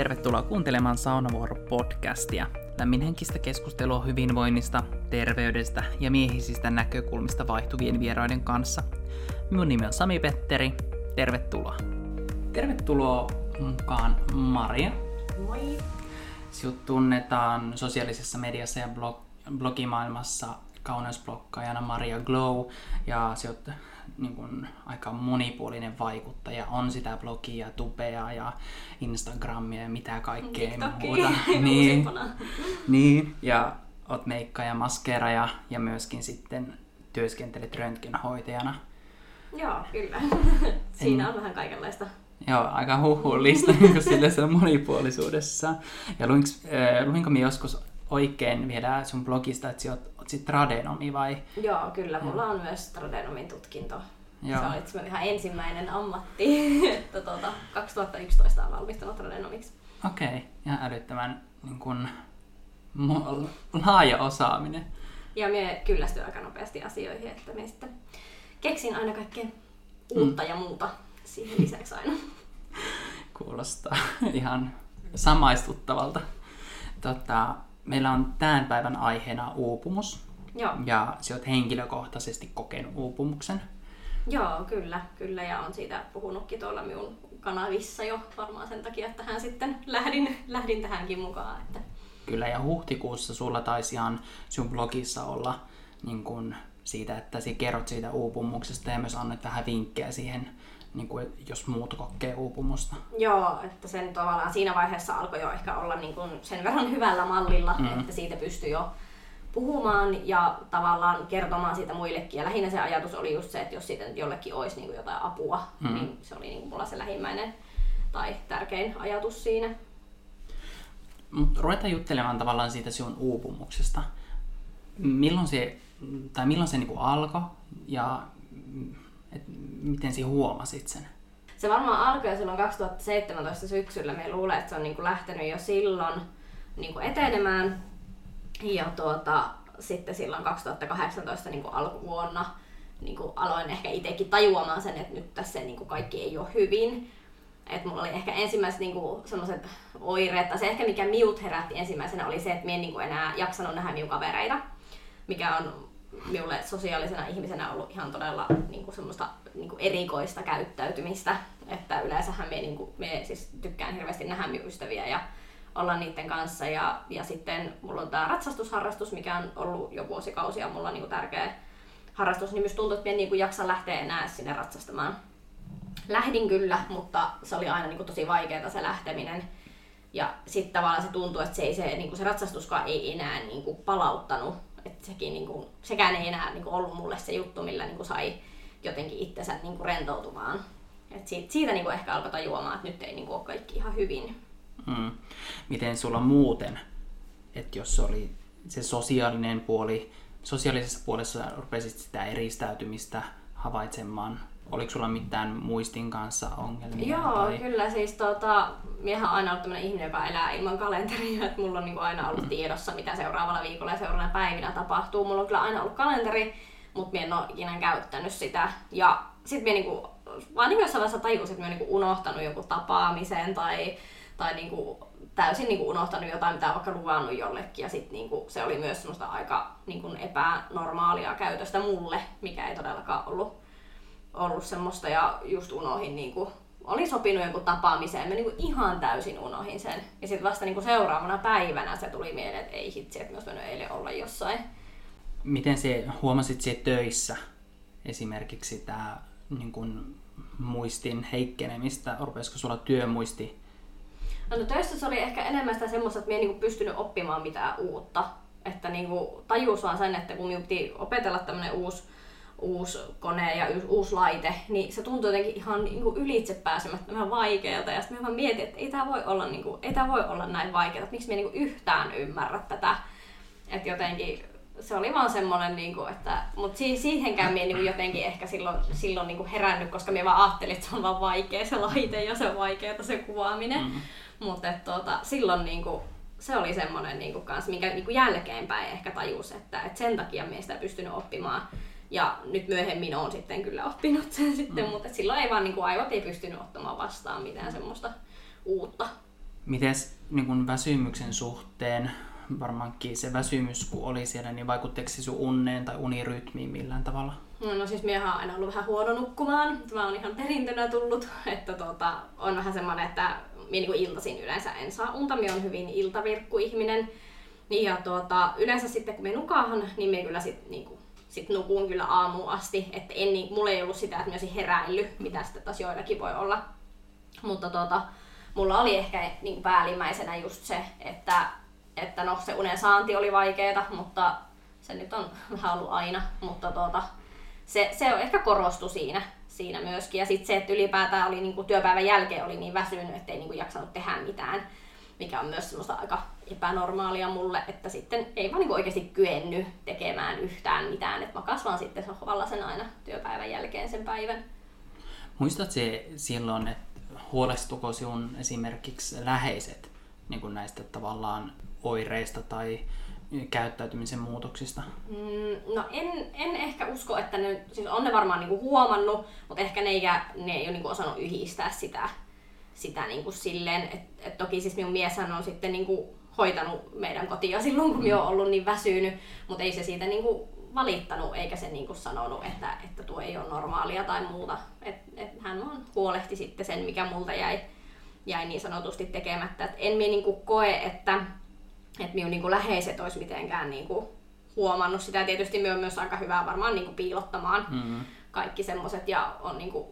Tervetuloa kuuntelemaan Saunavuoro-podcastia. Lämminhenkistä keskustelua hyvinvoinnista, terveydestä ja miehisistä näkökulmista vaihtuvien vieraiden kanssa. Minun nimi on Sami Petteri. Tervetuloa. Tervetuloa mukaan Maria. Moi. Sinut tunnetaan sosiaalisessa mediassa ja blog, blogimaailmassa kauneusblokkaajana Maria Glow ja se on niin kuin, aika monipuolinen vaikuttaja. On sitä blogia, tubea ja Instagramia ja mitä kaikkea muuta. niin, niin, ja oot meikka ja maskeera ja, ja myöskin sitten työskentelet röntgenhoitajana. Joo, kyllä. Siinä on vähän kaikenlaista. Joo, aika huhullista niin sillä se monipuolisuudessa. Ja luinko, äh, luinko minä joskus oikein vielä sun blogista, että sä oot sit tradenomi vai? Joo, kyllä. Mulla on myös tradenomin tutkinto. Joo. Se oli itse ihan ensimmäinen ammatti, että tuota, 2011 on valmistunut tradenomiksi. Okei, okay. ihan älyttömän niin kun, laaja osaaminen. Ja me kyllästyin aika nopeasti asioihin, että me sitten keksin aina kaikkea uutta mm. ja muuta siihen lisäksi aina. Kuulostaa ihan samaistuttavalta. Tota, meillä on tämän päivän aiheena uupumus. Joo. Ja sä oot henkilökohtaisesti kokenut uupumuksen. Joo, kyllä, kyllä. Ja on siitä puhunutkin tuolla minun kanavissa jo varmaan sen takia, että hän sitten lähdin, lähdin tähänkin mukaan. Että... Kyllä, ja huhtikuussa sulla taisi ihan sun blogissa olla niin kun siitä, että sä kerrot siitä uupumuksesta ja myös annat vähän vinkkejä siihen, niin kuin, jos muut kokee uupumusta. Joo, että sen tavallaan siinä vaiheessa alkoi jo ehkä olla niin kuin sen verran hyvällä mallilla, mm. että siitä pystyi jo puhumaan ja tavallaan kertomaan siitä muillekin. Ja lähinnä se ajatus oli just se, että jos siitä jollekin olisi niin kuin jotain apua, mm. niin se oli niin kuin mulla se lähimmäinen tai tärkein ajatus siinä. Mutta ruvetaan juttelemaan tavallaan siitä sinun uupumuksesta. Milloin se, tai milloin se niinku alkoi ja et miten sinä huomasit sen? Se varmaan alkoi silloin 2017 syksyllä. Me luulen, että se on niinku lähtenyt jo silloin niinku etenemään. Ja tuota, sitten silloin 2018 niin kuin alkuvuonna niin kuin aloin ehkä itsekin tajuamaan sen, että nyt tässä niin kuin kaikki ei ole hyvin. Et mulla oli ehkä ensimmäiset niin sellaiset oireet, tai se ehkä mikä miut herätti ensimmäisenä oli se, että minä en niin kuin enää jaksanut nähdä minun kavereita, mikä on minulle sosiaalisena ihmisenä ollut ihan todella niin kuin semmoista niin kuin erikoista käyttäytymistä. Että yleensähän me, niin kuin, me siis tykkään hirveästi nähdä ystäviä ja olla niiden kanssa. Ja, ja sitten mulla on tämä ratsastusharrastus, mikä on ollut jo vuosikausia mulla niin kuin tärkeä harrastus, niin myös tuntuu, että en niin kuin jaksa lähteä enää sinne ratsastamaan. Lähdin kyllä, mutta se oli aina niin kuin tosi vaikeaa se lähteminen. Ja sitten tavallaan se tuntuu, että se, ei, se, niin kuin se ratsastuskaan ei enää niin kuin palauttanut. Että sekin, niin kuin, sekään ei enää niin kuin ollut mulle se juttu, millä niin kuin sai jotenkin itsensä niin kuin rentoutumaan. Et siitä, siitä niin kuin ehkä alkoi tajuamaan, että nyt ei niin kuin ole kaikki ihan hyvin. Mm. Miten sulla muuten, että jos oli se sosiaalinen puoli, sosiaalisessa puolessa rupesit sitä eristäytymistä havaitsemaan, oliko sulla mitään muistin kanssa ongelmia? Joo, tai... kyllä siis tota, miehän on aina ollut tämmöinen ihminen, joka elää ilman kalenteria, että mulla on niin aina ollut mm. tiedossa, mitä seuraavalla viikolla ja seuraavana päivinä tapahtuu. Mulla on kyllä aina ollut kalenteri, mutta minä en ole ikinä käyttänyt sitä. Ja sitten minä niinku, vaan niin jossain vaiheessa tajusin, että minä niinku unohtanut joku tapaamisen tai tai niinku täysin niinku unohtanut jotain, mitä on vaikka luvannut jollekin. Ja sit niinku se oli myös semmoista aika niinku epänormaalia käytöstä mulle, mikä ei todellakaan ollut, ollut semmoista. Ja just unohin, niinku, oli sopinut joku tapaamiseen, mä niinku ihan täysin unohin sen. Ja sitten vasta niinku seuraavana päivänä se tuli mieleen, että ei hitsi, että myös eilen olla jossain. Miten se huomasit se töissä esimerkiksi tämä niin muistin heikkenemistä? Rupesiko sulla työmuisti No töissä se oli ehkä enemmän sitä semmoista, että minä en niinku pystynyt oppimaan mitään uutta. Että niinku tajus vaan sen, että kun minun piti opetella tämmöinen uusi, uusi kone ja uusi laite, niin se tuntui jotenkin ihan niinku ylitse pääsemättömän vaikealta. Ja sitten mä mietin, että ei tämä voi olla, niinku, ei tää voi olla näin vaikeaa, että miksi minä niinku yhtään ymmärrä tätä. Että jotenkin se oli vaan semmoinen, niinku, että, mutta siihenkään minä niinku jotenkin ehkä silloin, silloin niinku herännyt, koska minä vaan ajattelin, että se on vaan vaikea se laite ja se on vaikeaa se kuvaaminen. Mm. Mutta tuota, silloin niinku, se oli semmoinen niinku kans, minkä niinku jälkeenpäin ehkä tajus, että et sen takia me sitä pystynyt oppimaan. Ja nyt myöhemmin on sitten kyllä oppinut sen sitten, mm. mutta silloin ei vaan niinku aivot ei pystynyt ottamaan vastaan mitään semmoista uutta. Mites niin väsymyksen suhteen, varmaankin se väsymys kun oli siellä, niin vaikuttiko se sun unneen tai unirytmiin millään tavalla? No, no siis minä aina ollut vähän huono nukkumaan. Tämä on ihan perintönä tullut, että tota, on vähän semmoinen, että minä niin iltaisin yleensä en saa unta, minä on hyvin iltavirkkuihminen. Ja tuota, yleensä sitten kun me nukahan, niin me kyllä sit, niin kuin, sit nukun kyllä aamuun asti. Että en, niin, mulla ei ollut sitä, että mä olisin heräillyt, mitä sitten taas joillakin voi olla. Mutta tuota, mulla oli ehkä niin päällimmäisenä just se, että, että no, se unen saanti oli vaikeeta, mutta se nyt on vähän ollut aina. Mutta tuota, se, se on ehkä korostu siinä, siinä myöskin. Ja sitten se, että ylipäätään oli niin kuin työpäivän jälkeen oli niin väsynyt, ettei niin kuin jaksanut tehdä mitään, mikä on myös semmoista aika epänormaalia mulle, että sitten ei vaan niin kuin oikeasti kyennyt tekemään yhtään mitään. Että mä kasvan sitten sohvalla sen aina työpäivän jälkeen sen päivän. Muistatko se silloin, että huolestuko sinun esimerkiksi läheiset niin kuin näistä tavallaan oireista tai käyttäytymisen muutoksista? Mm, no en, en ehkä usko, että ne, siis on ne varmaan niinku huomannut, mutta ehkä ne ei, ne ei ole niinku osannut yhdistää sitä, sitä niinku silleen, että et toki siis minun mies on sitten niinku hoitanut meidän kotia silloin, kun mm. minä olen ollut niin väsynyt, mutta ei se siitä niinku valittanut eikä se niinku sanonut, että, että tuo ei ole normaalia tai muuta. Et, et hän vaan huolehti sitten sen, mikä multa jäi, jäi niin sanotusti tekemättä. Et en minä niinku koe, että että minun niin kuin läheiset olisi mitenkään niin kuin huomannut sitä. Tietysti minä myös aika hyvää varmaan niin kuin piilottamaan mm-hmm. kaikki semmoiset ja on niin kuin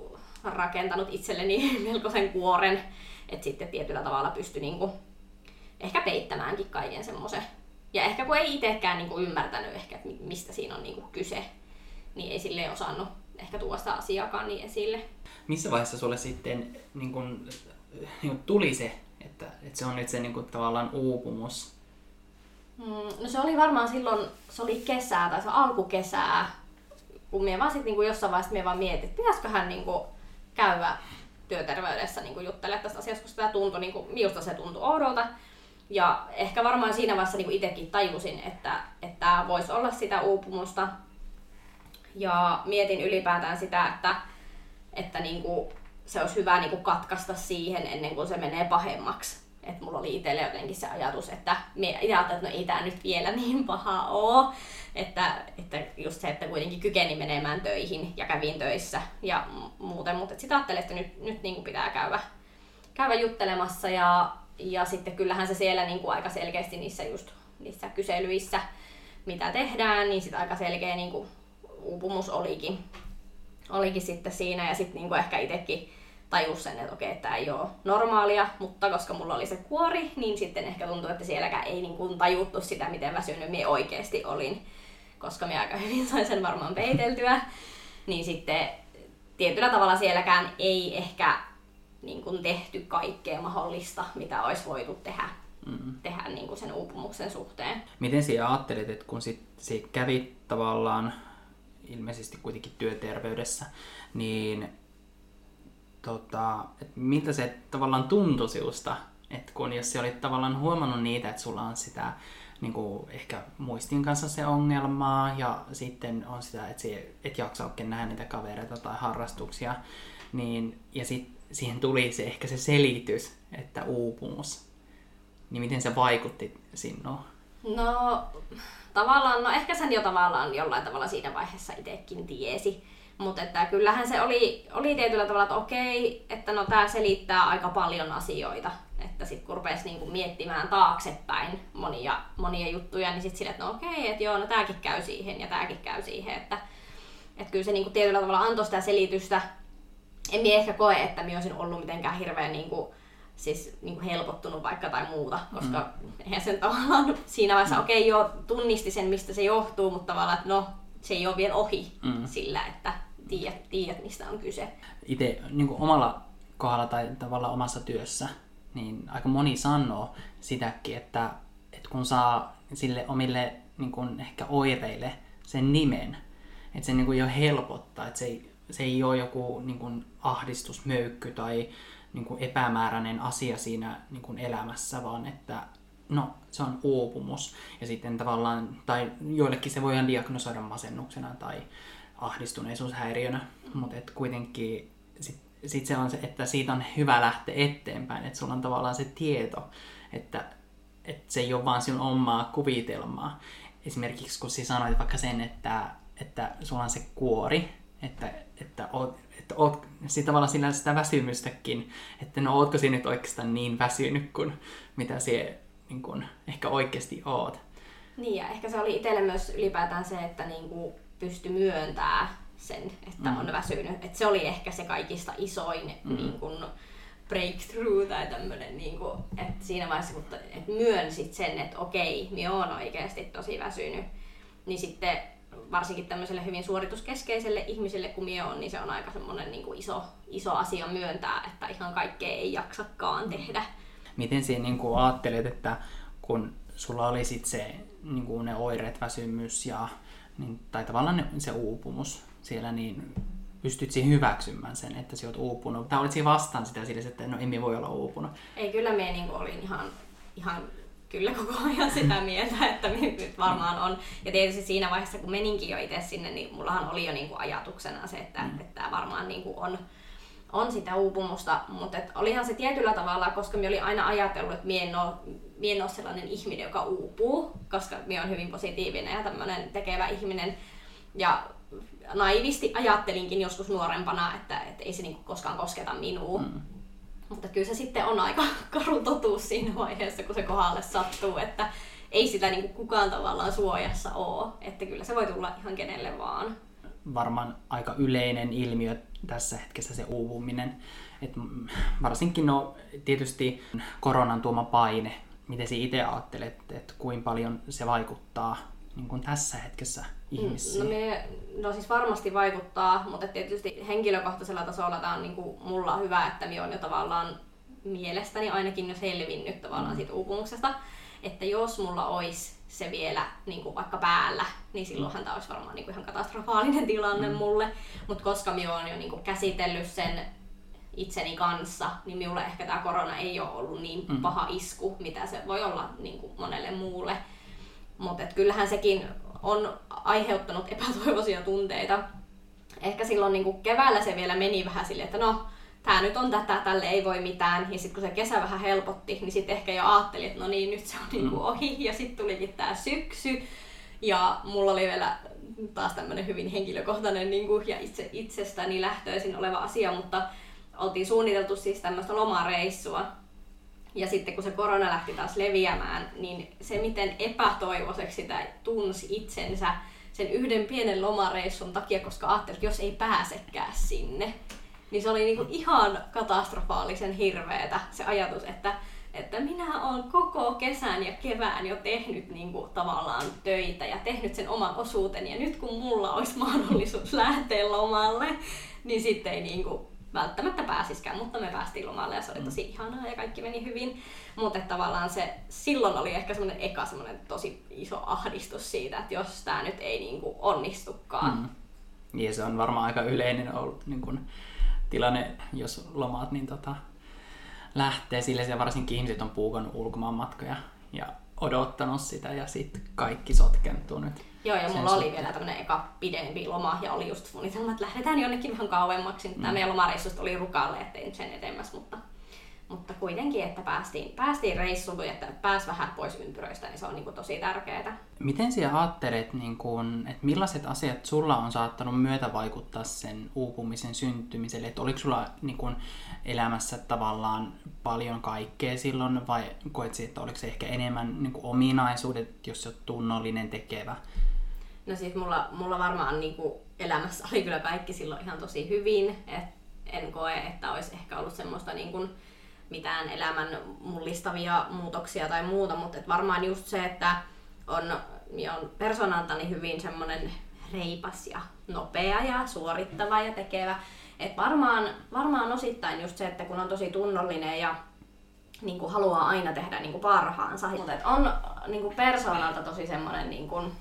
rakentanut itselleni melkoisen kuoren, että sitten tietyllä tavalla pystyi niin kuin ehkä peittämäänkin kaiken semmoisen. Ja ehkä kun ei itsekään niin kuin ymmärtänyt ehkä, että mistä siinä on niin kuin kyse, niin ei sille osannut ehkä tuosta asiakaan niin esille. Missä vaiheessa sulle sitten niin kuin, niin kuin tuli se, että, että se on nyt se niin kuin, tavallaan uupumus Mm, no se oli varmaan silloin, se oli kesää tai se alkukesää, kun minä vaan sitten niinku jossain vaiheessa minä vaan mietin, että pitäisiköhän niinku käydä työterveydessä niinku juttelemaan tästä asiasta, koska tämä tuntui, niinku, minusta se tuntui oudolta. Ja ehkä varmaan siinä vaiheessa niinku itsekin tajusin, että, että tämä voisi olla sitä uupumusta. Ja mietin ylipäätään sitä, että, että niinku, se olisi hyvä niinku katkaista siihen ennen kuin se menee pahemmaksi että mulla oli itselle jotenkin se ajatus, että me ajattelin, että no ei tämä nyt vielä niin paha oo. Että, että just se, että kuitenkin kykeni menemään töihin ja kävin töissä ja muuten, mutta sitten ajattelin, että nyt, nyt niin kuin pitää käydä, käydä juttelemassa ja, ja sitten kyllähän se siellä niin kuin aika selkeästi niissä just niissä kyselyissä, mitä tehdään, niin sitten aika selkeä niin kuin uupumus olikin, olikin sitten siinä ja sitten niin kuin ehkä itsekin tajus sen, että okei, tämä ei ole normaalia, mutta koska mulla oli se kuori, niin sitten ehkä tuntui, että sielläkään ei niin kuin tajuttu sitä, miten väsynyt minä oikeasti olin, koska minä aika hyvin sain sen varmaan peiteltyä, niin sitten tietyllä tavalla sielläkään ei ehkä niin kuin tehty kaikkea mahdollista, mitä olisi voitu tehdä, mm. tehdä niin kuin sen uupumuksen suhteen. Miten sinä ajattelit, että kun sit, sit kävit tavallaan ilmeisesti kuitenkin työterveydessä, niin tota, että miltä se tavallaan tuntui sinusta, että kun jos olit tavallaan huomannut niitä, että sulla on sitä niin kuin ehkä muistin kanssa se ongelmaa ja sitten on sitä, että se et jaksa oikein nähdä niitä kavereita tai harrastuksia, niin, ja sitten siihen tuli se ehkä se selitys, että uupumus. Niin miten se vaikutti sinuun? No tavallaan, no ehkä sen jo tavallaan jollain tavalla siinä vaiheessa itsekin tiesi. Mutta että kyllähän se oli, oli tietyllä tavalla, että okei, että no tämä selittää aika paljon asioita. Että sitten kun rupesi niinku miettimään taaksepäin monia, monia juttuja, niin sitten sille, että no okei, että joo, no tämäkin käy siihen ja tämäkin käy siihen. Että, että kyllä se niinku tietyllä tavalla antoi sitä selitystä. En minä ehkä koe, että minä olisin ollut mitenkään hirveän niinku, siis niinku helpottunut vaikka tai muuta, koska mm. eihän sen tavallaan siinä vaiheessa, mm. okei okay, joo, tunnisti sen, mistä se johtuu, mutta tavallaan, että no, se ei ole vielä ohi mm. sillä, että tiedät, tiedät mistä on kyse. Itse niin omalla kohdalla tai tavallaan omassa työssä, niin aika moni sanoo sitäkin, että, että kun saa sille omille niin kuin ehkä oireille sen nimen, että se niin kuin jo helpottaa, että se ei, se ei ole joku niin kuin ahdistusmöykky tai niin kuin epämääräinen asia siinä niin kuin elämässä, vaan että no, se on uupumus. Ja sitten tavallaan, tai joillekin se voidaan diagnosoida masennuksena tai ahdistuneisuushäiriönä, mutta et kuitenkin sit sitten se on se, että siitä on hyvä lähteä eteenpäin, että sulla on tavallaan se tieto, että, että se ei ole vaan sinun omaa kuvitelmaa. Esimerkiksi kun sinä sanoit vaikka sen, että, että sulla on se kuori, että, että oot, että oot, sit tavallaan sillä sitä väsymystäkin, että no ootko sinä nyt oikeastaan niin väsynyt kuin mitä sinä niin kuin, ehkä oikeasti oot. Niin ja ehkä se oli itselle myös ylipäätään se, että niin kuin pysty myöntämään sen, että mm. on väsynyt. Et se oli ehkä se kaikista isoin mm. niin kuin, breakthrough tai tämmöinen, niin että siinä vaiheessa kun et myönsit sen, että okei, minä olen oikeasti tosi väsynyt, niin sitten varsinkin tämmöiselle hyvin suorituskeskeiselle ihmiselle kuin minä on, niin se on aika semmoinen niin iso, iso asia myöntää, että ihan kaikkea ei jaksakaan mm. tehdä. Miten sinä niin ajattelet, että kun sulla oli sit se, niin ne oireet, väsymys ja niin, tai tavallaan se uupumus siellä, niin pystyt siihen hyväksymään sen, että sä oot uupunut? Tai olit siinä vastaan sitä sille, että no emme voi olla uupunut? Ei, kyllä me niin olin ihan, ihan kyllä koko ajan sitä mieltä, että nyt varmaan on. Ja tietysti siinä vaiheessa, kun meninkin jo itse sinne, niin mullahan oli jo niin kuin ajatuksena se, että, mm. että tämä varmaan niin kuin on, on sitä uupumusta, mutta et olihan se tietyllä tavalla, koska me oli aina ajatellut, että mie en, ole, mie en ole sellainen ihminen, joka uupuu, koska minä on hyvin positiivinen ja tämmöinen tekevä ihminen. Ja naivisti ajattelinkin joskus nuorempana, että, että ei se niinku koskaan kosketa minua. Mm. Mutta kyllä se sitten on aika karu totuus siinä vaiheessa, kun se kohdalle sattuu, että ei sitä niinku kukaan tavallaan suojassa ole. Että kyllä se voi tulla ihan kenelle vaan. Varmaan aika yleinen ilmiö tässä hetkessä se uupuminen. Et varsinkin no, tietysti koronan tuoma paine. Miten sinä itse ajattelet, että kuinka paljon se vaikuttaa niin kuin tässä hetkessä ihmisiin? No, me, no siis varmasti vaikuttaa, mutta tietysti henkilökohtaisella tasolla tämä on niin kuin mulla hyvä, että minä olen jo tavallaan mielestäni ainakin jo selvinnyt tavallaan mm. siitä uupumuksesta. Että jos mulla olisi se vielä niin kuin vaikka päällä, niin silloinhan tämä olisi varmaan niin kuin ihan katastrofaalinen tilanne mm. mulle. Mutta koska minä olen jo niin kuin käsitellyt sen itseni kanssa, niin minulle ehkä tämä korona ei ole ollut niin mm. paha isku, mitä se voi olla niin kuin monelle muulle. Mutta kyllähän sekin on aiheuttanut epätoivoisia tunteita. Ehkä silloin niin kuin keväällä se vielä meni vähän silleen, että no, tämä nyt on tätä, tälle ei voi mitään. Ja sitten kun se kesä vähän helpotti, niin sitten ehkä jo ajattelin, että no niin, nyt se on niin kuin mm. ohi. Ja sitten tulikin tämä syksy. Ja mulla oli vielä taas tämmöinen hyvin henkilökohtainen niin kuin, ja itse, itsestäni lähtöisin oleva asia, mutta oltiin suunniteltu siis tämmöistä lomareissua ja sitten kun se korona lähti taas leviämään, niin se miten epätoivoiseksi sitä tunsi itsensä sen yhden pienen lomareissun takia, koska ajattelin, että jos ei pääsekään sinne, niin se oli niinku ihan katastrofaalisen hirveetä se ajatus, että, että minä olen koko kesän ja kevään jo tehnyt niinku tavallaan töitä ja tehnyt sen oman osuuteni ja nyt kun mulla olisi mahdollisuus lähteä lomalle, niin sitten ei niinku välttämättä pääsiskään, mutta me päästiin lomalle ja se oli mm. tosi ihanaa ja kaikki meni hyvin. Mutta tavallaan se silloin oli ehkä semmoinen eka semmoinen tosi iso ahdistus siitä, että jos tämä nyt ei niinku onnistukaan. Mm. Niin se on varmaan aika yleinen ollut niin kun, tilanne, jos lomaat niin tota, lähtee sille, ja varsinkin ihmiset on puukannut ulkomaanmatkoja ja odottanut sitä ja sitten kaikki sotkentuu nyt. Joo, ja mulla oli vielä tämmönen eka pidempi loma ja oli just suunnitelma, että lähdetään jonnekin vähän kauemmaksi. Mm. Tämä meidän lomareissusta oli rukalle, ettei sen edemmäs, mutta, mutta kuitenkin, että päästiin, päästiin reissuun että pääs vähän pois ympyröistä, niin se on niin kuin tosi tärkeää. Miten sinä ajattelet, niin kun, että millaiset asiat sulla on saattanut myötä vaikuttaa sen uupumisen syntymiselle? Että oliko sulla niin kun, elämässä tavallaan paljon kaikkea silloin vai koet että oliko se ehkä enemmän niin ominaisuudet, jos olet tunnollinen tekevä? No siis mulla, mulla varmaan niin kuin elämässä oli kyllä kaikki silloin ihan tosi hyvin. Et en koe, että olisi ehkä ollut semmoista niin kuin mitään elämän mullistavia muutoksia tai muuta, mutta et varmaan just se, että on, on persoonaltani hyvin semmoinen reipas ja nopea ja suorittava ja tekevä. Et varmaan, varmaan osittain just se, että kun on tosi tunnollinen ja niin kuin haluaa aina tehdä niin kuin parhaansa. Mutta on niin kuin persoonalta tosi semmoinen niin kuin,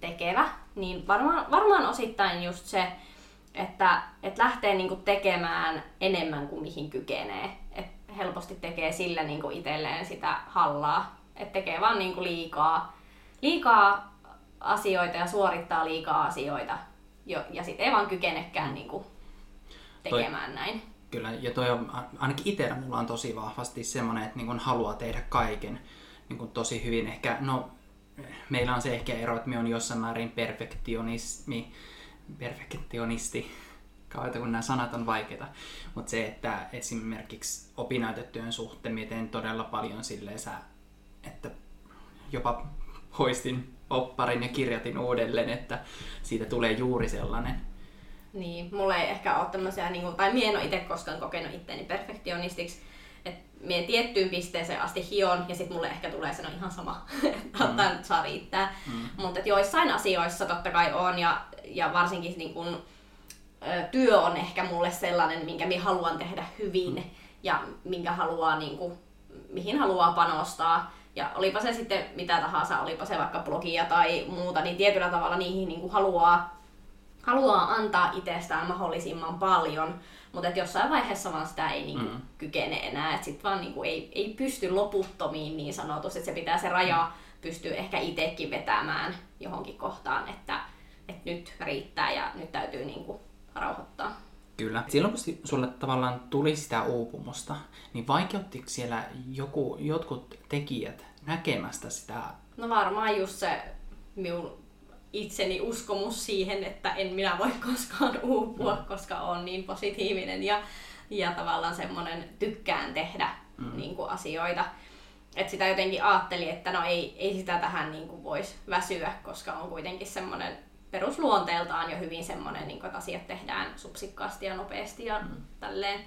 tekevä, niin varmaan, varmaan osittain just se, että, että lähtee niinku tekemään enemmän kuin mihin kykenee. Et helposti tekee sillä niinku itselleen sitä hallaa. Että tekee vaan niinku liikaa, liikaa asioita ja suorittaa liikaa asioita. Jo, ja sitten ei vaan kykenekään niinku tekemään toi, näin. Kyllä, ja toi on, ainakin itsellä mulla on tosi vahvasti semmoinen, että niin haluaa tehdä kaiken niin tosi hyvin. Ehkä, no, meillä on se ehkä ero, että me on jossain määrin perfektionismi, perfektionisti, kautta kun nämä sanat on vaikeita, mutta se, että esimerkiksi opinnäytetyön suhteen miten todella paljon silleen sä, että jopa hoistin opparin ja kirjatin uudelleen, että siitä tulee juuri sellainen. Niin, mulla ei ehkä ole tämmöisiä, niin kuin, tai mie en ole itse koskaan kokenut itteeni perfektionistiksi, että mie tiettyyn pisteeseen asti hion ja sitten mulle ehkä tulee sanoa ihan sama, että mm. nyt saa riittää. Mm. Mutta joissain asioissa totta kai on ja, ja varsinkin niin kun, työ on ehkä mulle sellainen, minkä minä haluan tehdä hyvin mm. ja minkä haluaa, niin kuin, mihin haluaa panostaa. Ja olipa se sitten mitä tahansa, olipa se vaikka blogia tai muuta, niin tietyllä tavalla niihin niin kuin haluaa, haluaa antaa itsestään mahdollisimman paljon. Mutta jossain vaiheessa vaan sitä ei niinku mm. kykene enää, että sitten vaan niinku ei, ei pysty loputtomiin niin sanotusti, että se pitää se raja pystyy ehkä itsekin vetämään johonkin kohtaan, että, että nyt riittää ja nyt täytyy niinku rauhoittaa. Kyllä. Silloin kun sulle tavallaan tuli sitä uupumusta, niin vaikeuttiko siellä joku, jotkut tekijät näkemästä sitä? No varmaan just se minun itseni uskomus siihen, että en minä voi koskaan uupua, mm. koska on niin positiivinen ja, ja tavallaan semmoinen tykkään tehdä mm. niin kuin asioita. että sitä jotenkin ajatteli, että no ei, ei sitä tähän niin kuin voisi väsyä, koska on kuitenkin semmoinen perusluonteeltaan jo hyvin semmoinen, niin kuin, että asiat tehdään supsikkaasti ja nopeasti ja mm. tälleen.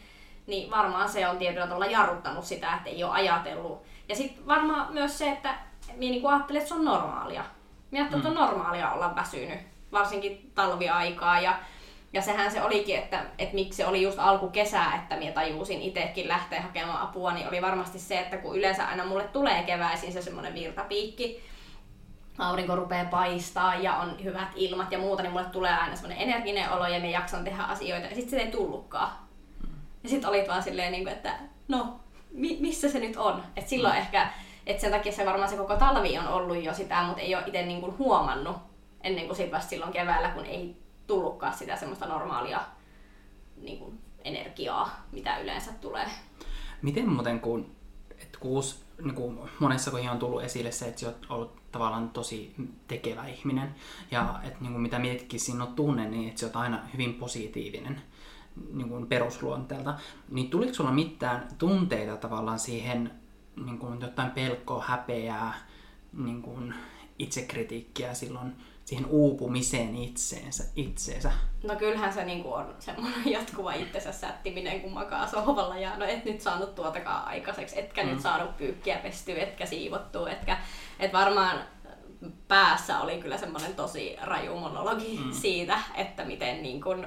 Niin varmaan se on tietyllä tavalla jarruttanut sitä, että ei ole ajatellut. Ja sitten varmaan myös se, että minä niin ajattelin, että se on normaalia. Minä ajattelin, että on mm. normaalia olla väsynyt, varsinkin talviaikaa. Ja, ja sehän se olikin, että, että miksi se oli just alkukesää, että minä tajusin itsekin lähteä hakemaan apua, niin oli varmasti se, että kun yleensä aina mulle tulee keväisin se semmoinen virtapiikki, aurinko rupeaa paistaa ja on hyvät ilmat ja muuta, niin mulle tulee aina semmoinen energinen olo ja me jaksan tehdä asioita. Ja sitten se ei tullutkaan. Ja sitten olit vaan silleen, niin kuin, että no, mi- missä se nyt on? Et silloin mm. ehkä, että sen takia se varmaan se koko talvi on ollut jo sitä, mutta ei ole itse niin huomannut ennen kuin sit vasta silloin keväällä, kun ei tullutkaan sitä semmoista normaalia niin kuin energiaa, mitä yleensä tulee. Miten muuten, kun, että kuus, niin kuin monessa kohdassa on tullut esille se, että sä oot ollut tavallaan tosi tekevä ihminen. Ja että niin kuin mitä mietitkin siinä tunne, niin että sä oot aina hyvin positiivinen niin kuin perusluonteelta. Niin tuliko sulla mitään tunteita tavallaan siihen niin kuin jotain pelkoa, häpeää, niin kuin itsekritiikkiä silloin siihen uupumiseen itseensä, itseensä? No kyllähän se niin kuin on semmoinen jatkuva itsensä sättiminen, kun makaa sohvalla ja no et nyt saanut tuotakaan aikaiseksi, etkä mm. nyt saanut pyykkiä pestyä, etkä siivottua, etkä et varmaan päässä oli kyllä semmoinen tosi raju monologi mm. siitä, että miten niin kuin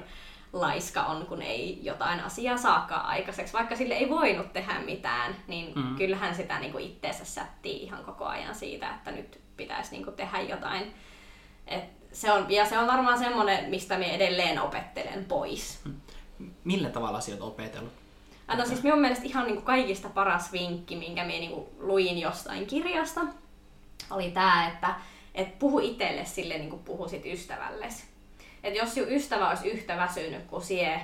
laiska on, kun ei jotain asiaa saakaan aikaiseksi. Vaikka sille ei voinut tehdä mitään, niin mm. kyllähän sitä niin itteensä sättii ihan koko ajan siitä, että nyt pitäisi niin tehdä jotain. Et se on, ja se on varmaan semmoinen, mistä me edelleen opettelen pois. Mm. Millä tavalla sinä olet opetellut? No siis minun mielestä ihan niin kuin kaikista paras vinkki, minkä minä niin kuin luin jostain kirjasta, oli tämä, että et puhu itselle sille niin kuin puhusit ystävällesi. Et jos sinun ystävä olisi yhtä väsynyt kuin sie,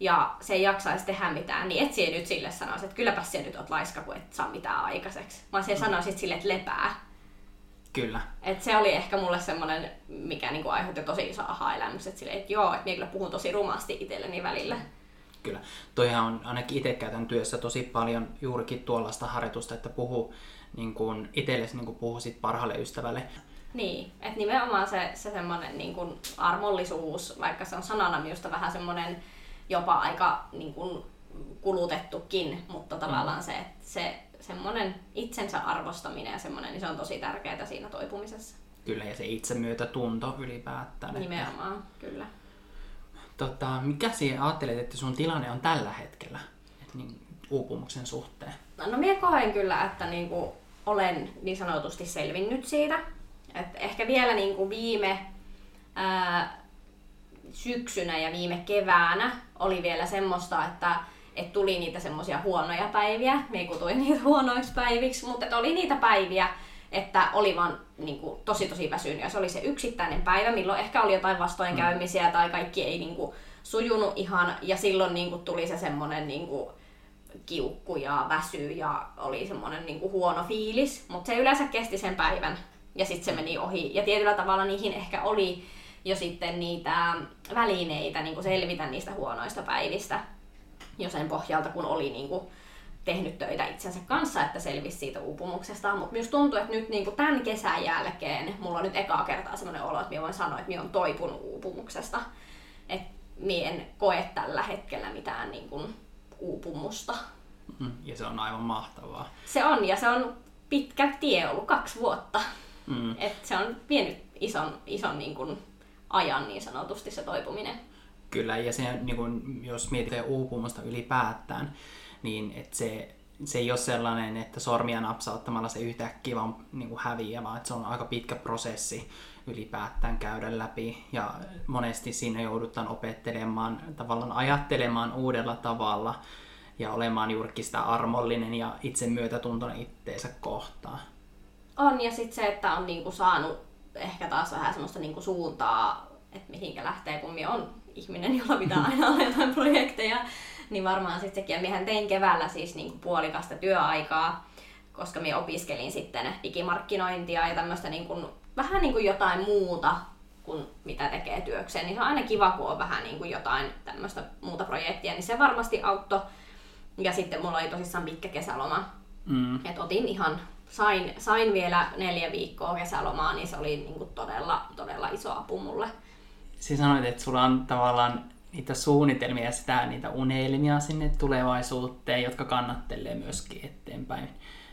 ja se ei jaksaisi tehdä mitään, niin et sie nyt sille sanoisi, että kylläpä se nyt oot laiska, kun et saa mitään aikaiseksi. Vaan se mm. sanoisit sille, että lepää. Kyllä. Et se oli ehkä mulle semmoinen, mikä niinku aiheutti tosi iso aha-elämys, että sille, että joo, että minä kyllä puhun tosi rumasti itselleni välillä. Kyllä. Toihan on, ainakin itse käytän työssä tosi paljon juurikin tuollaista harjoitusta, että puhu niin kuin itsellesi niin kuin puhuisit parhaalle ystävälle. Niin, että nimenomaan se, se semmoinen niin kuin armollisuus, vaikka se on sanana minusta vähän semmoinen jopa aika niin kuin kulutettukin, mutta tavallaan mm. se, se semmoinen itsensä arvostaminen ja semmoinen, niin se on tosi tärkeää siinä toipumisessa. Kyllä, ja se itsemyötätunto ylipäätään. Nimenomaan, että... kyllä. Tota, mikä siihen ajattelet, että sun tilanne on tällä hetkellä että niin, uupumuksen suhteen? No, no minä koen kyllä, että niinku olen niin sanotusti selvinnyt siitä. Et ehkä vielä niinku viime ää, syksynä ja viime keväänä oli vielä semmoista, että et tuli niitä semmoisia huonoja päiviä. Me kutuin niitä huonoiksi päiviksi, mutta oli niitä päiviä, että oli vaan niin kuin, tosi tosi väsynyt. Ja se oli se yksittäinen päivä, milloin ehkä oli jotain vastoinkäymisiä tai kaikki ei niin kuin, sujunut ihan, ja silloin niin kuin tuli se semmoinen niin kuin kiukku ja väsy ja oli semmoinen niin kuin huono fiilis, mutta se yleensä kesti sen päivän ja sitten se meni ohi. Ja tietyllä tavalla niihin ehkä oli jo sitten niitä välineitä niin kuin selvitä niistä huonoista päivistä jo sen pohjalta, kun oli niin kuin tehnyt töitä itsensä kanssa, että selvisi siitä uupumuksesta. Mutta myös tuntuu, että nyt niin kuin tämän kesän jälkeen mulla on nyt ekaa kertaa sellainen olo, että minä voin sanoa, että minä olen toipunut uupumuksesta. Että minä en koe tällä hetkellä mitään niin kuin uupumusta. Mm, ja se on aivan mahtavaa. Se on, ja se on pitkä tie ollut, kaksi vuotta. Mm. Et se on vienyt ison, ison niin kuin ajan niin sanotusti se toipuminen. Kyllä, ja se, niin kun, jos mietitään uupumusta ylipäätään, niin että se, se ei ole sellainen, että sormia napsauttamalla se yhtäkkiä vaan niin kuin häviää, vaan että se on aika pitkä prosessi ylipäätään käydä läpi. Ja monesti siinä joudutaan opettelemaan, tavallaan ajattelemaan uudella tavalla ja olemaan juurikin sitä armollinen ja itse myötätuntoinen itteensä kohtaan. On, ja sitten se, että on niinku saanut ehkä taas vähän semmoista niinku suuntaa, että mihinkä lähtee, kun on ihminen, jolla pitää aina olla jotain projekteja, niin varmaan sitten sekin. Ja miehän tein keväällä siis niinku puolikasta työaikaa, koska minä opiskelin sitten digimarkkinointia ja tämmöistä niinku, vähän niin kuin jotain muuta kuin mitä tekee työkseen, niin se on aina kiva, kun on vähän niin kuin jotain tämmöistä muuta projektia, niin se varmasti auttoi. Ja sitten mulla oli tosissaan pitkä kesäloma. Mm. että otin ihan sain, sain vielä neljä viikkoa kesälomaa, niin se oli niin kuin todella, todella iso apu mulle. Siis sanoit, että sulla on tavallaan niitä suunnitelmia ja sitä, niitä unelmia sinne tulevaisuuteen, jotka kannattelee myöskin eteenpäin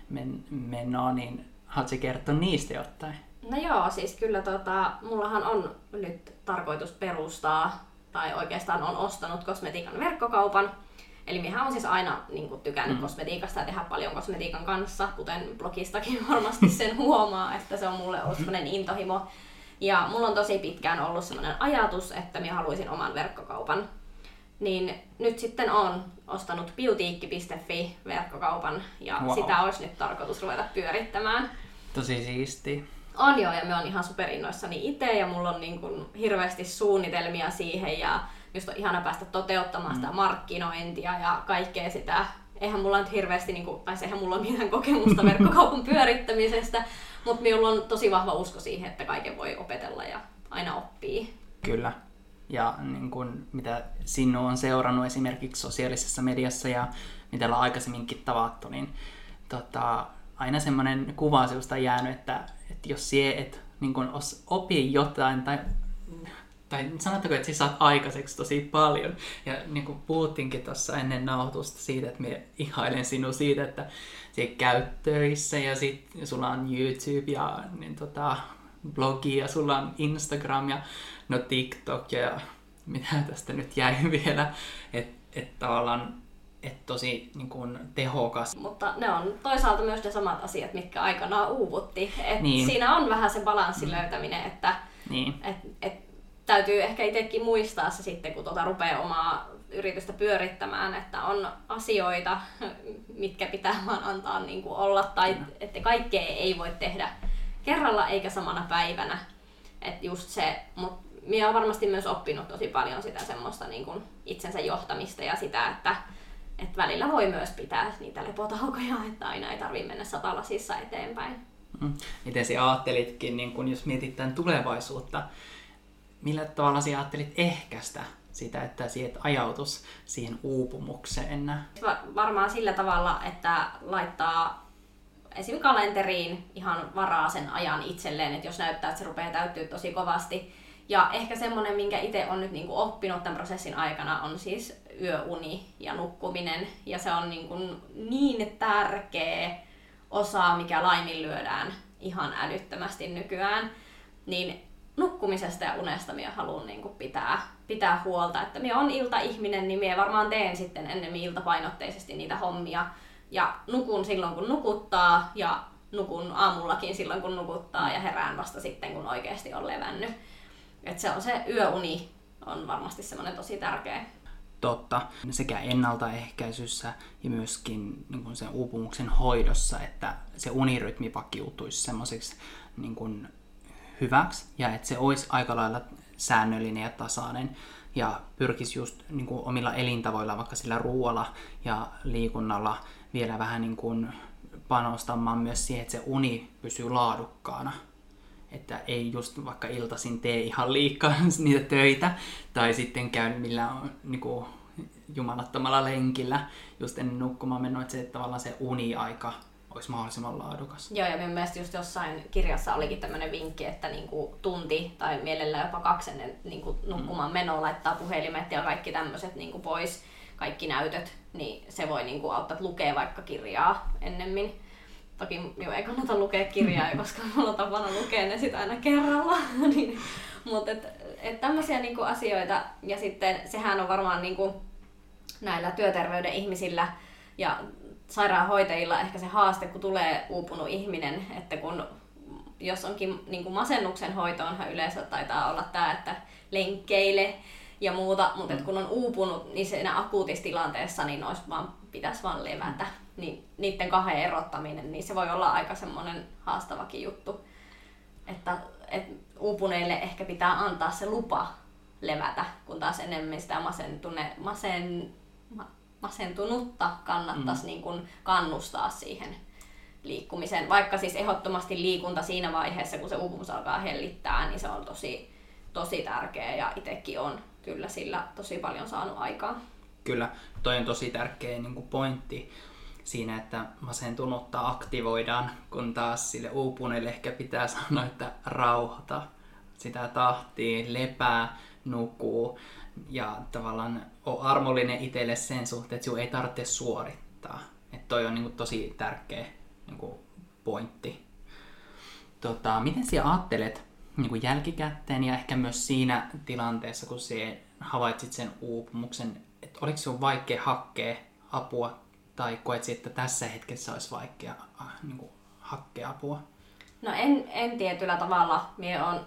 men- menoa, niin haluatko kertoa niistä jotain? No joo, siis kyllä tota, mullahan on nyt tarkoitus perustaa, tai oikeastaan on ostanut kosmetiikan verkkokaupan, Eli minä on siis aina niin kuin, tykännyt mm. kosmetiikasta ja tehdä paljon kosmetiikan kanssa, kuten blogistakin varmasti sen huomaa, että se on mulle ollut sellainen intohimo. Ja mulla on tosi pitkään ollut sellainen ajatus, että minä haluaisin oman verkkokaupan. Niin nyt sitten on ostanut beautiikki.fi verkkokaupan ja wow. sitä olisi nyt tarkoitus ruveta pyörittämään. Tosi siisti. On joo, ja me on ihan superinnoissani itse ja mulla on niin kuin hirveästi suunnitelmia siihen ja just on ihana päästä toteuttamaan sitä mm. markkinointia ja kaikkea sitä. Eihän mulla nyt hirveästi, niin kuin, tai eihän mulla ole mitään kokemusta verkkokaupan pyörittämisestä, mutta minulla on tosi vahva usko siihen, että kaiken voi opetella ja aina oppii. Kyllä. Ja niin kuin, mitä sinua on seurannut esimerkiksi sosiaalisessa mediassa ja mitä ollaan aikaisemminkin tavattu, niin tota, aina semmoinen kuva sinusta jäänyt, että, että jos sie et niin kuin, opi jotain tai tai sanottako, että sä saat aikaiseksi tosi paljon. Ja niin kuin puhuttiinkin tuossa ennen nauhoitusta siitä, että me ihailen sinua siitä, että se käyt töissä ja sitten sulla on YouTube ja niin tota, blogi ja sulla on Instagram ja no TikTok ja mitä tästä nyt jäi vielä. Että et tavallaan et tosi niin kuin, tehokas. Mutta ne on toisaalta myös ne samat asiat, mitkä aikanaan uuvutti. Et niin. Siinä on vähän se balanssin mm. löytäminen, että niin. et, et täytyy ehkä itsekin muistaa se sitten, kun tuota rupeaa omaa yritystä pyörittämään, että on asioita, mitkä pitää vaan antaa niin kuin olla, tai että kaikkea ei voi tehdä kerralla eikä samana päivänä. Että just se, mutta minä olen varmasti myös oppinut tosi paljon sitä semmoista niin kuin itsensä johtamista ja sitä, että, että välillä voi myös pitää niitä lepotaukoja, että aina ei tarvitse mennä satalasissa eteenpäin. Mm. Miten sinä ajattelitkin, niin kun jos mietit tämän tulevaisuutta, millä tavalla sinä ajattelit ehkäistä sitä, että sieltä ajautus siihen uupumukseen? Varmaan sillä tavalla, että laittaa esim. kalenteriin ihan varaa sen ajan itselleen, että jos näyttää, että se rupeaa täyttyä tosi kovasti. Ja ehkä semmoinen, minkä itse on nyt niinku oppinut tämän prosessin aikana, on siis yöuni ja nukkuminen. Ja se on niinku niin tärkeä osa, mikä laiminlyödään ihan älyttömästi nykyään. Niin nukkumisesta ja unesta minä haluan niin kuin pitää, pitää huolta. Että minä on iltaihminen, niin minä varmaan teen sitten ennemmin iltapainotteisesti niitä hommia. Ja nukun silloin, kun nukuttaa ja nukun aamullakin silloin, kun nukuttaa ja herään vasta sitten, kun oikeasti on levännyt. Et se on se yöuni on varmasti semmoinen tosi tärkeä. Totta. Sekä ennaltaehkäisyssä ja myöskin niin kuin sen uupumuksen hoidossa, että se unirytmi pakiutuisi semmoiseksi niin kuin hyväksi ja että se olisi aika lailla säännöllinen ja tasainen. ja pyrkisi just niin kuin omilla elintavoilla, vaikka sillä ruoalla ja liikunnalla vielä vähän niin kuin panostamaan myös siihen, että se uni pysyy laadukkaana. Että ei just vaikka iltaisin tee ihan liikaa niitä töitä, tai sitten käy millään niin kuin, jumalattomalla lenkillä just ennen nukkumaan menoa, että se että tavallaan se uniaika olisi mahdollisimman laadukas. Joo, ja minun mielestä just jossain kirjassa olikin tämmöinen vinkki, että niinku tunti tai mielellään jopa kaksi ennen niinku nukkumaan menoa laittaa puhelimet ja kaikki tämmöiset niinku pois, kaikki näytöt, niin se voi niinku auttaa, että lukee vaikka kirjaa ennemmin. Toki jo ei kannata lukea kirjaa, koska mulla on tapana lukea ne sitä aina kerralla. niin, mutta et, et tämmöisiä niinku asioita, ja sitten sehän on varmaan niinku näillä työterveyden ihmisillä ja sairaanhoitajilla ehkä se haaste, kun tulee uupunut ihminen, että kun jos onkin niin kuin masennuksen hoitoonhan yleensä taitaa olla tämä, että lenkkeile ja muuta, mutta mm. kun on uupunut, niin siinä akuutissa tilanteessa niin olisi vaan, pitäisi vaan levätä. Niin niiden kahden erottaminen, niin se voi olla aika semmoinen haastavakin juttu. Että, että uupuneille ehkä pitää antaa se lupa levätä, kun taas enemmän sitä masentune, masen, masentunutta kannattaisi mm. niin kuin kannustaa siihen liikkumiseen. Vaikka siis ehdottomasti liikunta siinä vaiheessa, kun se uupumus alkaa hellittää, niin se on tosi, tosi tärkeä ja itsekin on kyllä sillä tosi paljon saanut aikaa. Kyllä, toi on tosi tärkeä niin kuin pointti siinä, että masentunutta aktivoidaan, kun taas sille uupuneelle ehkä pitää sanoa, että rauhoita sitä tahtia, lepää, nukkuu ja tavallaan ole armollinen itselle sen suhteen, että sinun ei tarvitse suorittaa. Että toi on niin kuin, tosi tärkeä niin kuin, pointti. Tota, miten sinä ajattelet niin kuin jälkikäteen ja ehkä myös siinä tilanteessa, kun sinä havaitsit sen uupumuksen, että oliko sinun vaikea hakea apua tai koet että tässä hetkessä olisi vaikea äh, niin kuin, hakea apua? No en, en tietyllä tavalla. Minä on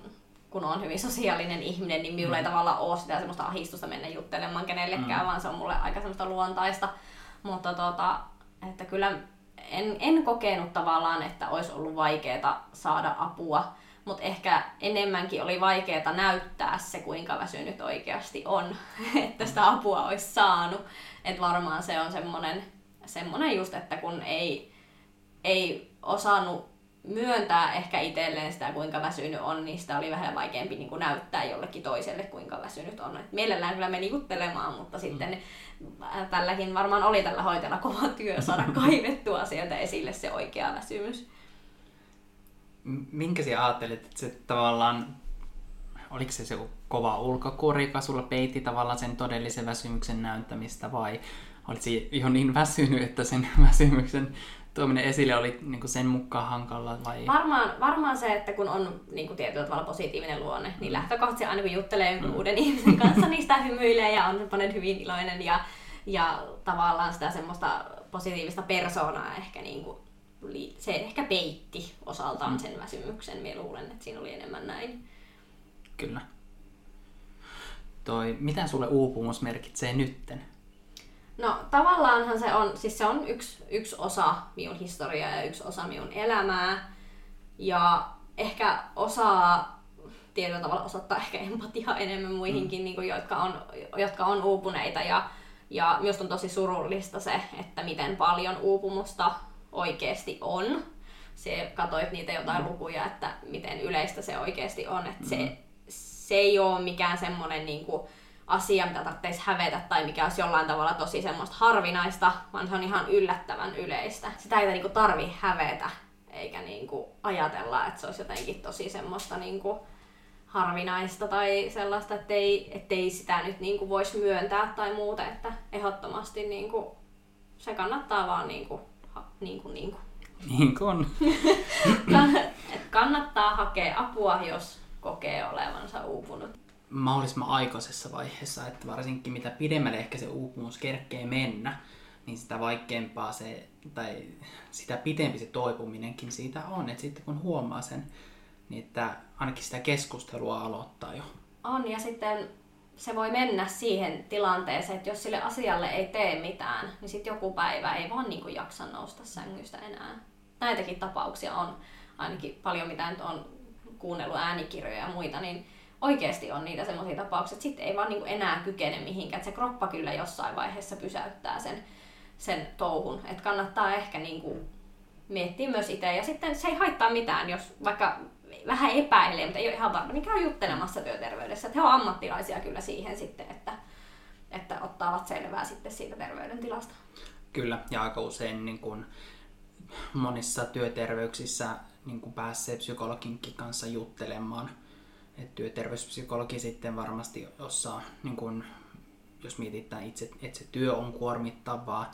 kun on hyvin sosiaalinen ihminen, niin minulla mm. ei tavallaan ole sitä semmoista ahistusta mennä juttelemaan kenellekään, mm. vaan se on mulle aika semmoista luontaista. Mutta tota, että kyllä en, en kokenut tavallaan, että olisi ollut vaikeaa saada apua, mutta ehkä enemmänkin oli vaikeaa näyttää se, kuinka väsynyt oikeasti on, että sitä apua olisi saanut. Että varmaan se on semmoinen, semmoinen just, että kun ei, ei osannut myöntää ehkä itselleen sitä, kuinka väsynyt on, niin sitä oli vähän vaikeampi niin kuin näyttää jollekin toiselle, kuinka väsynyt on. Et mielellään kyllä meni juttelemaan, mutta sitten äh, tälläkin varmaan oli tällä hoitajalla kova työ saada kaivettua sieltä esille se oikea väsymys. Minkä sinä ajattelet, että se tavallaan, oliko se se kova ulkokuori, joka sulla peitti tavallaan sen todellisen väsymyksen näyttämistä vai olit ihan niin väsynyt, että sen väsymyksen tuominen esille oli niin kuin sen mukaan hankala vai? Varmaan, varmaan se, että kun on niin kuin tietyllä tavalla positiivinen luonne, niin lähtökohtaisesti aina kun juttelee jonkun mm. uuden ihmisen kanssa, niin sitä hymyilee ja on semmoinen hyvin iloinen ja, ja tavallaan sitä semmoista positiivista persoonaa ehkä niin kuin, se ehkä peitti osaltaan mm. sen väsymyksen. Minä luulen, että siinä oli enemmän näin. Kyllä. Toi, mitä sulle uupumus merkitsee nytten? No tavallaanhan se on, siis se on yksi, yksi osa minun historiaa ja yksi osa minun elämää. Ja ehkä osaa tietyllä tavalla osoittaa ehkä empatiaa enemmän muihinkin, mm. niin kuin, jotka, on, jotka on uupuneita. Ja, ja myös on tosi surullista se, että miten paljon uupumusta oikeasti on. Se katsoit niitä jotain mm. lukuja, että miten yleistä se oikeasti on. Että mm. se, se ei ole mikään semmoinen niin kuin, asia, mitä tarvitsisi hävetä tai mikä olisi jollain tavalla tosi semmoista harvinaista, vaan se on ihan yllättävän yleistä. Sitä ei niinku tarvi hävetä eikä niinku ajatella, että se olisi jotenkin tosi semmoista niinku harvinaista tai sellaista, ettei, ettei sitä nyt niinku voisi myöntää tai muuta, että ehdottomasti niinku se kannattaa vaan niinku, ha, niinku, niinku. Niin kuin. kannattaa hakea apua, jos kokee olevansa uupunut mahdollisimman aikaisessa vaiheessa, että varsinkin mitä pidemmälle ehkä se uupumus kerkee mennä, niin sitä vaikeampaa se, tai sitä pitempi se toipuminenkin siitä on. Että sitten kun huomaa sen, niin että ainakin sitä keskustelua aloittaa jo. On, ja sitten se voi mennä siihen tilanteeseen, että jos sille asialle ei tee mitään, niin sitten joku päivä ei vaan niin jaksa nousta sängystä enää. Näitäkin tapauksia on ainakin paljon, mitä nyt on kuunnellut äänikirjoja ja muita, niin oikeasti on niitä semmoisia tapauksia, että sitten ei vaan niin kuin enää kykene mihinkään. Että se kroppa kyllä jossain vaiheessa pysäyttää sen, sen touhun. Että kannattaa ehkä niin kuin miettiä myös itse. Ja sitten se ei haittaa mitään, jos vaikka vähän epäilee, mutta ei ole ihan varma, niin käy juttelemassa työterveydessä. Että he on ammattilaisia kyllä siihen sitten, että, että ottavat selvää sitten siitä terveydentilasta. Kyllä, ja aika usein niin kuin monissa työterveyksissä niin kuin pääsee psykologinkin kanssa juttelemaan. Et työterveyspsykologi sitten varmasti osaa, niin kuin, jos mietitään itse, että se työ on kuormittavaa,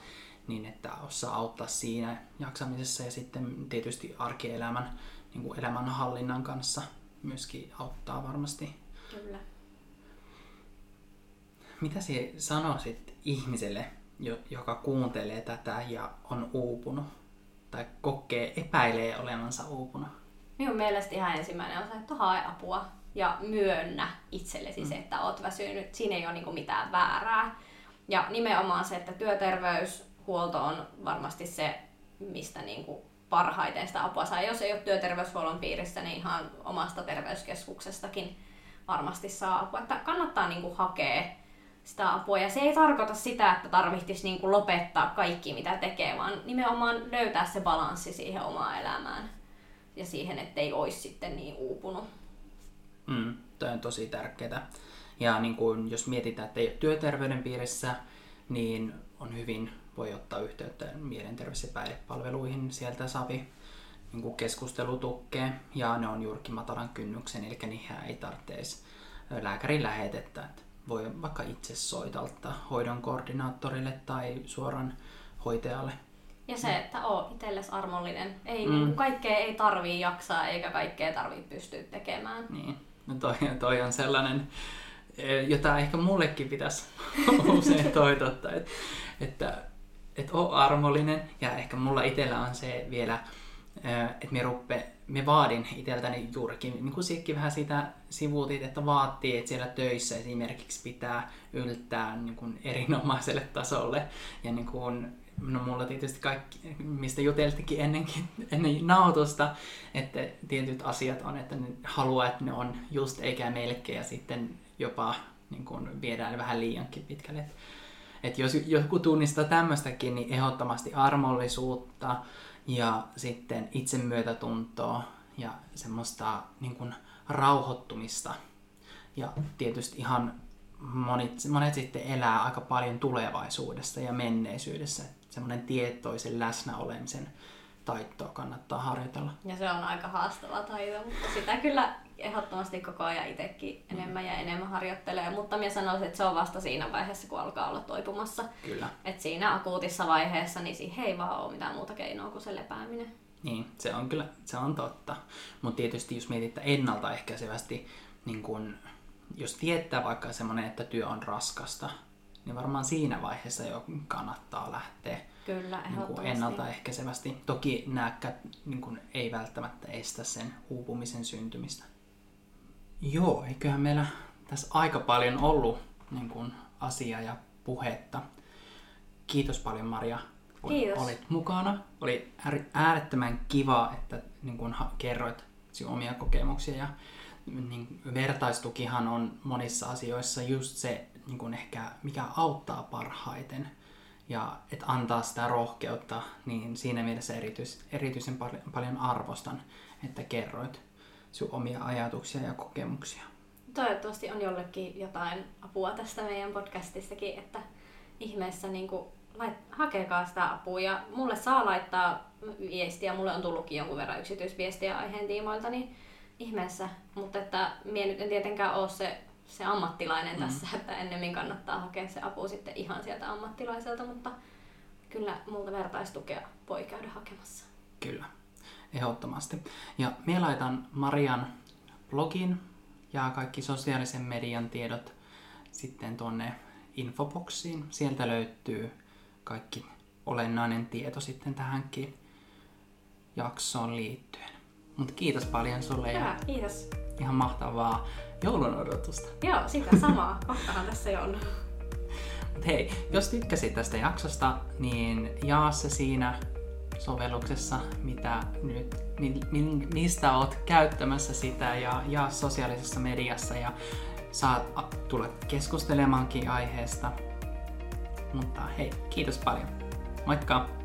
niin että osaa auttaa siinä jaksamisessa ja sitten tietysti arkielämän niin kuin elämänhallinnan kanssa myöskin auttaa varmasti. Kyllä. Mitä sinä sanoisit ihmiselle, joka kuuntelee tätä ja on uupunut tai kokee, epäilee olevansa uupunut? Minun mielestä ihan ensimmäinen on se, että hae apua ja myönnä itsellesi mm. se, että oot väsynyt. Siinä ei ole niin mitään väärää. Ja nimenomaan se, että työterveyshuolto on varmasti se, mistä niin kuin parhaiten sitä apua saa. Jos ei ole työterveyshuollon piirissä, niin ihan omasta terveyskeskuksestakin varmasti saa apua. Että kannattaa niin kuin hakea sitä apua. Ja se ei tarkoita sitä, että tarvitsisi niin kuin lopettaa kaikki, mitä tekee, vaan nimenomaan löytää se balanssi siihen omaan elämään ja siihen, ettei olisi sitten niin uupunut. Mm, toi on tosi tärkeää. Ja niin kuin, jos mietitään, että ei ole työterveyden piirissä, niin on hyvin, voi ottaa yhteyttä mielenterveys- ja päihdepalveluihin. Sieltä saavi niin keskustelutukkeen ja ne on juurikin matalan kynnyksen, eli niihin ei tarvitse lääkärin lähetettä. Että voi vaikka itse soitaltaa hoidon koordinaattorille tai suoran hoitajalle. Ja se, että oo itsellesi armollinen. Ei, mm. niin kaikkea ei tarvii jaksaa eikä kaikkea tarvii pystyä tekemään. Niin. No toi, toi on sellainen, e, jota ehkä mullekin pitäisi usein toitottaa, että, että, että oo armollinen ja ehkä mulla itsellä on se vielä, e, että me ruppe me vaadin itseltäni juurikin, niin kuin Sikki vähän sitä sivuutit, että vaatii, että siellä töissä esimerkiksi pitää yltää niin kuin erinomaiselle tasolle. Ja niin kuin, no mulla tietysti kaikki, mistä juteltikin ennenkin, ennen nautusta, että tietyt asiat on, että ne haluaa, että ne on just eikä melkein ja sitten jopa niin kuin viedään vähän liiankin pitkälle. Että et jos joku tunnistaa tämmöistäkin, niin ehdottomasti armollisuutta, ja sitten itsemyötätuntoa ja semmoista niin kuin, rauhoittumista. Ja tietysti ihan monet, monet sitten elää aika paljon tulevaisuudessa ja menneisyydessä. Semmoinen tietoisen läsnäolemisen taitoa kannattaa harjoitella. Ja se on aika haastava taito, mutta sitä kyllä ehdottomasti koko ajan itsekin enemmän ja enemmän harjoittelee, mutta minä sanoisin, että se on vasta siinä vaiheessa, kun alkaa olla toipumassa. Kyllä. Et siinä akuutissa vaiheessa, niin siihen ei vaan ole mitään muuta keinoa kuin se lepääminen. Niin, se on kyllä, se on totta. Mutta tietysti jos mietitään ennaltaehkäisevästi, niin kun, jos tietää vaikka semmoinen, että työ on raskasta, niin varmaan siinä vaiheessa jo kannattaa lähteä Kyllä, niin kuin ennaltaehkäisevästi. Toki nääkkä niin kuin ei välttämättä estä sen uupumisen syntymistä. Joo, eiköhän meillä tässä aika paljon ollut niin kuin, asiaa ja puhetta. Kiitos paljon Maria, kun Kiitos. olit mukana. Oli äärettömän kiva, että niin kuin, kerroit omia kokemuksia ja niin, vertaistukihan on monissa asioissa just se, niin kuin ehkä, mikä auttaa parhaiten ja että antaa sitä rohkeutta, niin siinä mielessä erityis, erityisen paljon, paljon arvostan, että kerroit sun omia ajatuksia ja kokemuksia. Toivottavasti on jollekin jotain apua tästä meidän podcastistakin, että ihmeessä niin kuin, lait, hakekaa sitä apua. Ja mulle saa laittaa viestiä, mulle on tullutkin jonkun verran yksityisviestiä aiheen tiimoilta, niin ihmeessä. Mutta että mie nyt en tietenkään ole se, se ammattilainen mm. tässä, että ennemmin kannattaa hakea se apu sitten ihan sieltä ammattilaiselta, mutta kyllä multa vertaistukea voi käydä hakemassa. Kyllä ehdottomasti. Ja me laitan Marian blogin ja kaikki sosiaalisen median tiedot sitten tuonne infoboksiin. Sieltä löytyy kaikki olennainen tieto sitten tähänkin jaksoon liittyen. Mutta kiitos paljon sulle Hyvä, ja kiitos. ihan mahtavaa joulun odotusta. Joo, sitä samaa. Kohtahan tässä jo on. Mut hei, jos tykkäsit tästä jaksosta, niin jaa se siinä sovelluksessa, mitä nyt, mi, mi, mistä oot käyttämässä sitä ja, ja sosiaalisessa mediassa ja saat tulla keskustelemaankin aiheesta. Mutta hei, kiitos paljon. Moikka!